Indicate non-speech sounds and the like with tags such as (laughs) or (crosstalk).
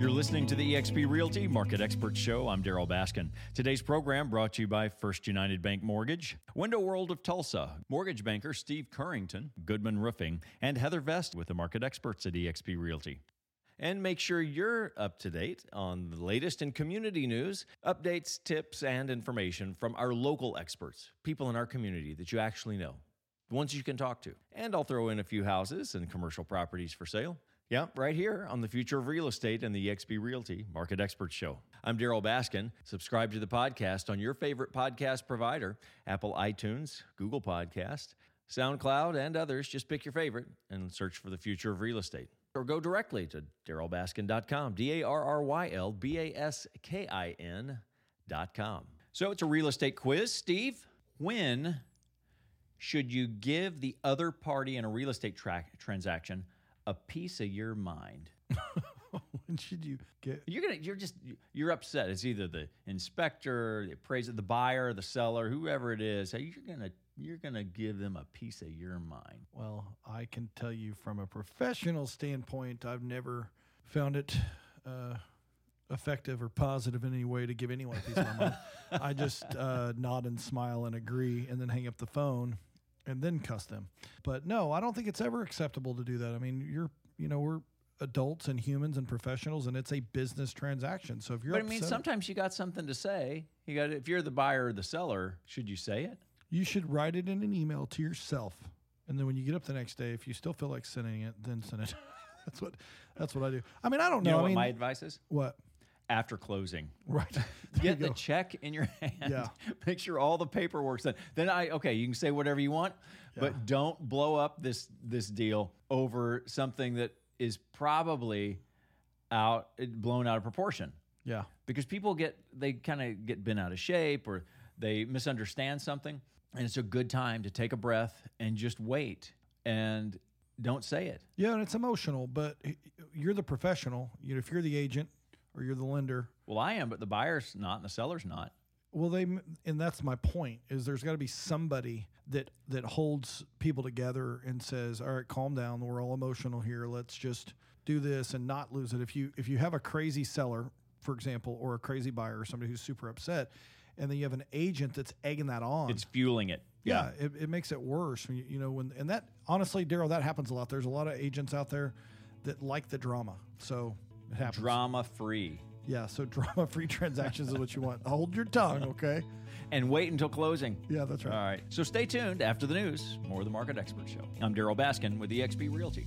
You're listening to the eXp Realty Market Expert Show. I'm Darryl Baskin. Today's program brought to you by First United Bank Mortgage, Window World of Tulsa, mortgage banker Steve Currington, Goodman Roofing, and Heather Vest with the market experts at eXp Realty. And make sure you're up to date on the latest in community news, updates, tips, and information from our local experts, people in our community that you actually know, the ones you can talk to. And I'll throw in a few houses and commercial properties for sale. Yeah, right here on the Future of Real Estate and the eXp Realty Market Expert Show. I'm Darryl Baskin. Subscribe to the podcast on your favorite podcast provider Apple iTunes, Google Podcast, SoundCloud, and others. Just pick your favorite and search for the Future of Real Estate. Or go directly to darrylbaskin.com, D A R R Y L B A S K I N.com. So it's a real estate quiz. Steve, when should you give the other party in a real estate tra- transaction a piece of your mind. (laughs) when should you get? You're gonna. You're just. You're upset. It's either the inspector, the appraiser, the buyer, the seller, whoever it is. Hey, You're gonna. You're gonna give them a piece of your mind. Well, I can tell you from a professional standpoint, I've never found it. Uh, effective or positive in any way to give anyone a piece of my mind. (laughs) I just uh, nod and smile and agree, and then hang up the phone and then cuss them. But no, I don't think it's ever acceptable to do that. I mean, you're, you know, we're adults and humans and professionals, and it's a business transaction. So if you're, but I mean, sometimes you got something to say. You got if you're the buyer or the seller, should you say it? You should write it in an email to yourself, and then when you get up the next day, if you still feel like sending it, then send it. (laughs) that's what that's what I do. I mean, I don't know. You know I mean, my advice is what after closing. Right. (laughs) Get the check in your (laughs) hand. Yeah. Make sure all the paperwork's done. Then I okay, you can say whatever you want, yeah. but don't blow up this this deal over something that is probably out blown out of proportion. Yeah. Because people get they kind of get bent out of shape or they misunderstand something. And it's a good time to take a breath and just wait and don't say it. Yeah, and it's emotional, but you're the professional. You know, if you're the agent, or you're the lender. Well, I am, but the buyer's not and the seller's not. Well, they and that's my point is there's got to be somebody that that holds people together and says, "All right, calm down. We're all emotional here. Let's just do this and not lose it." If you if you have a crazy seller, for example, or a crazy buyer or somebody who's super upset, and then you have an agent that's egging that on, it's fueling it. Yeah, yeah it, it, makes it worse. You, you know when and that honestly, Darryl, that happens a lot. There's a lot of agents out there that like the drama. So. Drama free. Yeah, so drama free (laughs) transactions is what you want. Hold your tongue, okay? And wait until closing. Yeah, that's right. All right. So stay tuned after the news. More of the Market Expert Show. I'm Darryl Baskin with eXp Realty.